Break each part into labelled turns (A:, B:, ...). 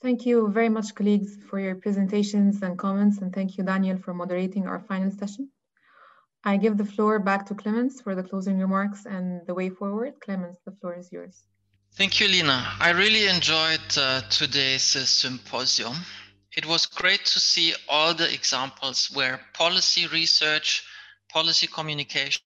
A: Thank you very much, colleagues, for your presentations and comments, and thank you, Daniel, for moderating our final session. I give the floor back to Clemens for the closing remarks and the way forward. Clemens, the floor is yours.
B: Thank you, Lina. I really enjoyed uh, today's uh, symposium. It was great to see all the examples where policy research, policy communication,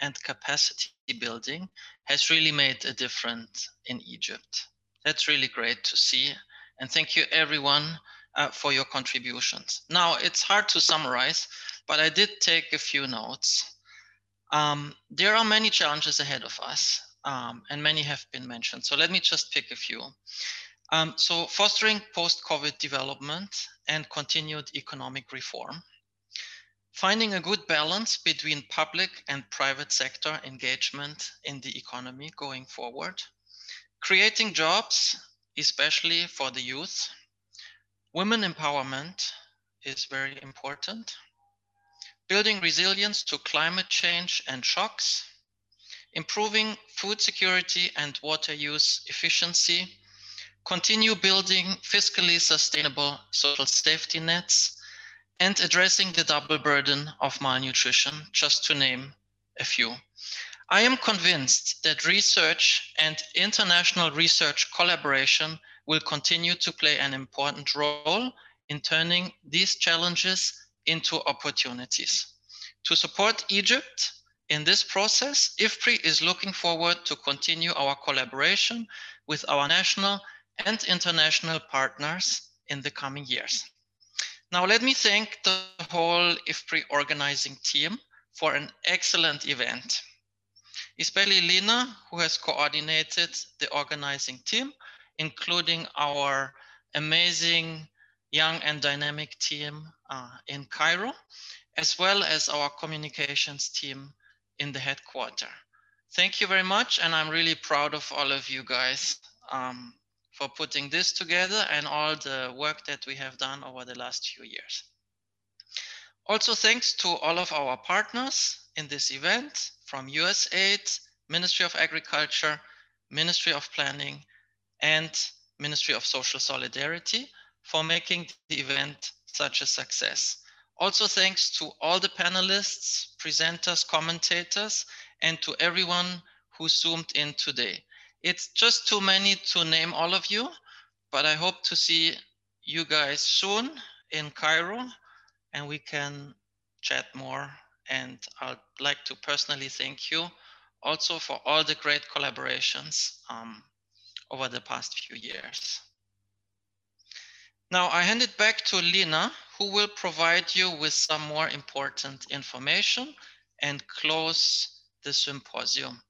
B: and capacity building has really made a difference in Egypt. That's really great to see. And thank you, everyone, uh, for your contributions. Now, it's hard to summarize, but I did take a few notes. Um, there are many challenges ahead of us um, and many have been mentioned. So let me just pick a few. Um, so fostering post-COVID development and continued economic reform. Finding a good balance between public and private sector engagement in the economy going forward. Creating jobs, especially for the youth. Women empowerment is very important. Building resilience to climate change and shocks improving food security and water use efficiency, continue building fiscally sustainable social safety nets, and addressing the double burden of malnutrition, just to name a few. I am convinced that research and international research collaboration will continue to play an important role in turning these challenges into opportunities. To support Egypt, in this process, IFPRI is looking forward to continue our collaboration with our national and international partners in the coming years. Now, let me thank the whole IFPRI organizing team for an excellent event, especially Lina, who has coordinated the organizing team, including our amazing young and dynamic team uh, in Cairo, as well as our communications team in the headquarter. Thank you very much. And I'm really proud of all of you guys um, for putting this together and all the work that we have done over the last few years. Also, thanks to all of our partners in this event from USAID, Ministry of Agriculture, Ministry of Planning, and Ministry of Social Solidarity for making the event such a success. Also thanks to all the panelists, presenters, commentators, and to everyone who zoomed in today. It's just too many to name all of you, but I hope to see you guys soon in Cairo and we can chat more. And I'd like to personally thank you also for all the great collaborations um, over the past few years. Now I hand it back to Lina, who will provide you with some more important information and close the symposium.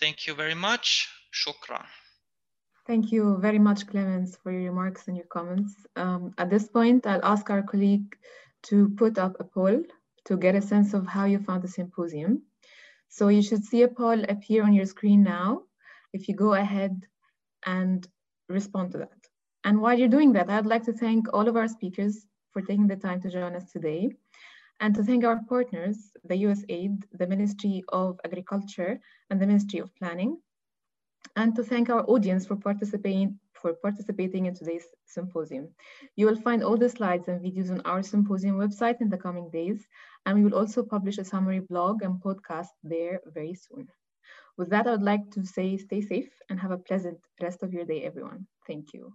B: Thank you very much. Shukran.
A: Thank you very much, Clemens, for your remarks and your comments. Um, at this point, I'll ask our colleague to put up a poll to get a sense of how you found the symposium. So you should see a poll appear on your screen now. If you go ahead and respond to that. And while you're doing that, I'd like to thank all of our speakers for taking the time to join us today and to thank our partners, the USAID, the Ministry of Agriculture, and the Ministry of Planning, and to thank our audience for participating for participating in today's symposium. You will find all the slides and videos on our symposium website in the coming days, and we will also publish a summary blog and podcast there very soon. With that, I would like to say stay safe and have a pleasant rest of your day, everyone. Thank you.